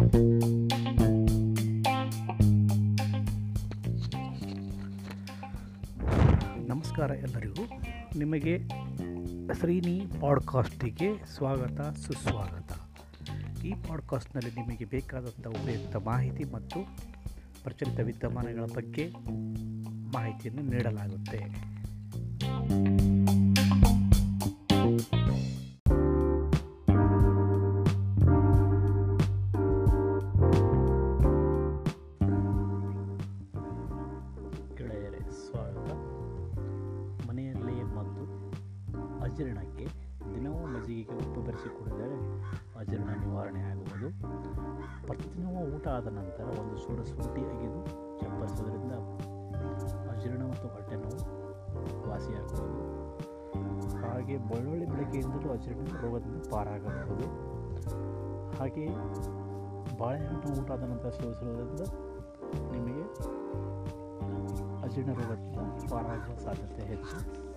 ನಮಸ್ಕಾರ ಎಲ್ಲರಿಗೂ. ನಿಮಗೆ ಶ್ರೀನಿ ಪಾಡ್ಕಾಸ್ಟಿಗೆ ಸ್ವಾಗತ, ಸುಸ್ವಾಗತ. ಈ ಪಾಡ್ಕಾಸ್ಟ್ನಲ್ಲಿ ನಿಮಗೆ ಬೇಕಾದಂಥ ಉಪಯುಕ್ತ ಮಾಹಿತಿ ಮತ್ತು ಪ್ರಚಲಿತ ವಿದ್ಯಮಾನಗಳ ಬಗ್ಗೆ ಮಾಹಿತಿಯನ್ನು ನೀಡಲಾಗುತ್ತೆ. ಅಜೀರ್ಣಕ್ಕೆ ದಿನವೂ ಮಜ್ಜಿಗೆಗೆ ಉಪ್ಪು ಬೆರೆಸಿ ಕುಡಿದರೆ ಅಜೀರ್ಣ ನಿವಾರಣೆ ಆಗುವುದು. ಪ್ರತಿದಿನವೂ ಊಟ ಆದ ನಂತರ ಒಂದು ಸೂರ ಶುಂಠಿ ಅಗಿದು ಚಪ್ಪರಿಸೋದ್ರಿಂದ ಅಜೀರ್ಣ ಮತ್ತು ಹೊಟ್ಟೆ ನೋವು ವಾಸಿಯಾಗುವುದು ಹಾಗೆ ಬೆಳ್ಳುಳ್ಳಿ ಬೆಳಗ್ಗೆಯಿಂದಲೂ ಅಜೀರ್ಣ ರೋಗದಿಂದ ಪಾರಾಗಬಹುದು. ಹಾಗೆ ಬಾಳೆಹಣ್ಣು ಊಟ ಆದ ನಂತರ ಸೇವಿಸುವುದರಿಂದ ನಿಮಗೆ ಅಜೀರ್ಣ ರೋಗದಿಂದ ಪಾರಾಗುವ ಸಾಧ್ಯತೆ ಹೆಚ್ಚು.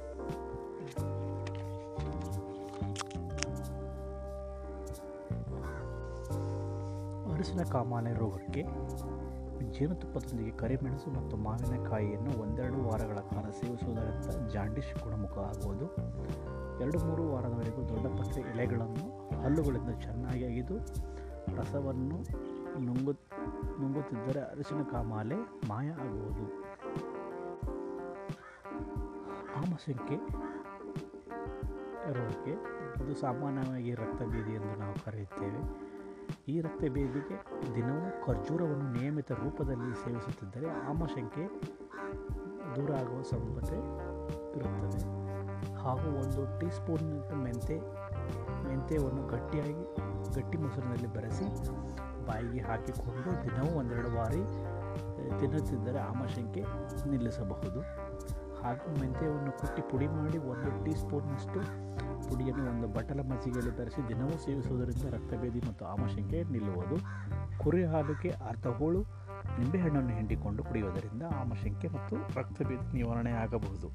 ಅರಿಶಿನ ಕಾಮಾಲೆ ರೋಗಕ್ಕೆ ಜೇನುತುಪ್ಪದೊಂದಿಗೆ ಕರಿಮೆಣಸು ಮತ್ತು ಮಾವಿನಕಾಯಿಯನ್ನು ಒಂದೆರಡು ವಾರಗಳ ಕಾಲ ಸೇವಿಸುವುದರಿಂದ ಜಾಂಡಿಸ್ ಗುಣಮುಖ ಆಗುವುದು ಎರಡು ಮೂರು ವಾರದವರೆಗೂ ದೊಡ್ಡ ಪತ್ರೆ ಎಲೆಗಳನ್ನು ಹಲ್ಲುಗಳಿಂದ ಚೆನ್ನಾಗಿ ಅಗಿದು ರಸವನ್ನು ನುಂಗು, ನುಂಗುತ್ತಿದ್ದರೆ ಅರಿಶಿನ ಕಾಮಾಲೆ ಮಾಯ ಆಗುವುದು. ಆಮಶಂಕೆ ರೋಗಕ್ಕೆ ಇದು ಸಾಮಾನ್ಯವಾಗಿ ರಕ್ತಬೀದಿ ಎಂದು ನಾವು ಕರೆಯುತ್ತೇವೆ. ಈ ರಕ್ತಭೇದಿಗೆ ದಿನವೂ ಖರ್ಜೂರವನ್ನು ನಿಯಮಿತ ರೂಪದಲ್ಲಿ ಸೇವಿಸುತ್ತಿದ್ದರೆ ಆಮಶಂಕೆ ದೂರ ಆಗುವ ಸಂಭವತೆ ಇರುತ್ತದೆ. ಹಾಗೂ ಒಂದು ಟೀ ಸ್ಪೂನ್ ಮೆಂತೆ, ಮೆಂತೆಯನ್ನು ಗಟ್ಟಿಯಾಗಿ, ಗಟ್ಟಿ ಮೊಸರಿನಲ್ಲಿ ಬೆರೆಸಿ ಬಾಯಿಗೆ ಹಾಕಿಕೊಂಡು ದಿನವೂ ಒಂದೆರಡು ಬಾರಿ ತಿನ್ನುತ್ತಿದ್ದರೆ ಆಮಶಂಕೆ ನಿಲ್ಲಿಸಬಹುದು. ಹಾಗೂ ಮೆಂತೆಯನ್ನು ಕುಟ್ಟಿ ಪುಡಿ ಮಾಡಿ ಒಂದು ಟೀ ಸ್ಪೂನ್ನಷ್ಟು ಪುಡಿಯನ್ನು ಒಂದು ಬಟ್ಟಲ ಮಜ್ಜಿಗೆಯಲ್ಲಿ ತರಿಸಿ ದಿನವೂ ಸೇವಿಸುವುದರಿಂದ ರಕ್ತಭೇದಿ ಮತ್ತು ಆಮಶಂಕೆ ನಿಲ್ಲುವುದು. ಕುರಿ ಹಾಲಿಗೆ ಅರ್ಧ ಹೋಳು ನಿಂಬೆಹಣ್ಣನ್ನು ಹಿಂಡಿಕೊಂಡು ಕುಡಿಯುವುದರಿಂದ ಆಮಶಂಕೆ ಮತ್ತು ರಕ್ತಭೇದಿ ನಿವಾರಣೆ ಆಗಬಹುದು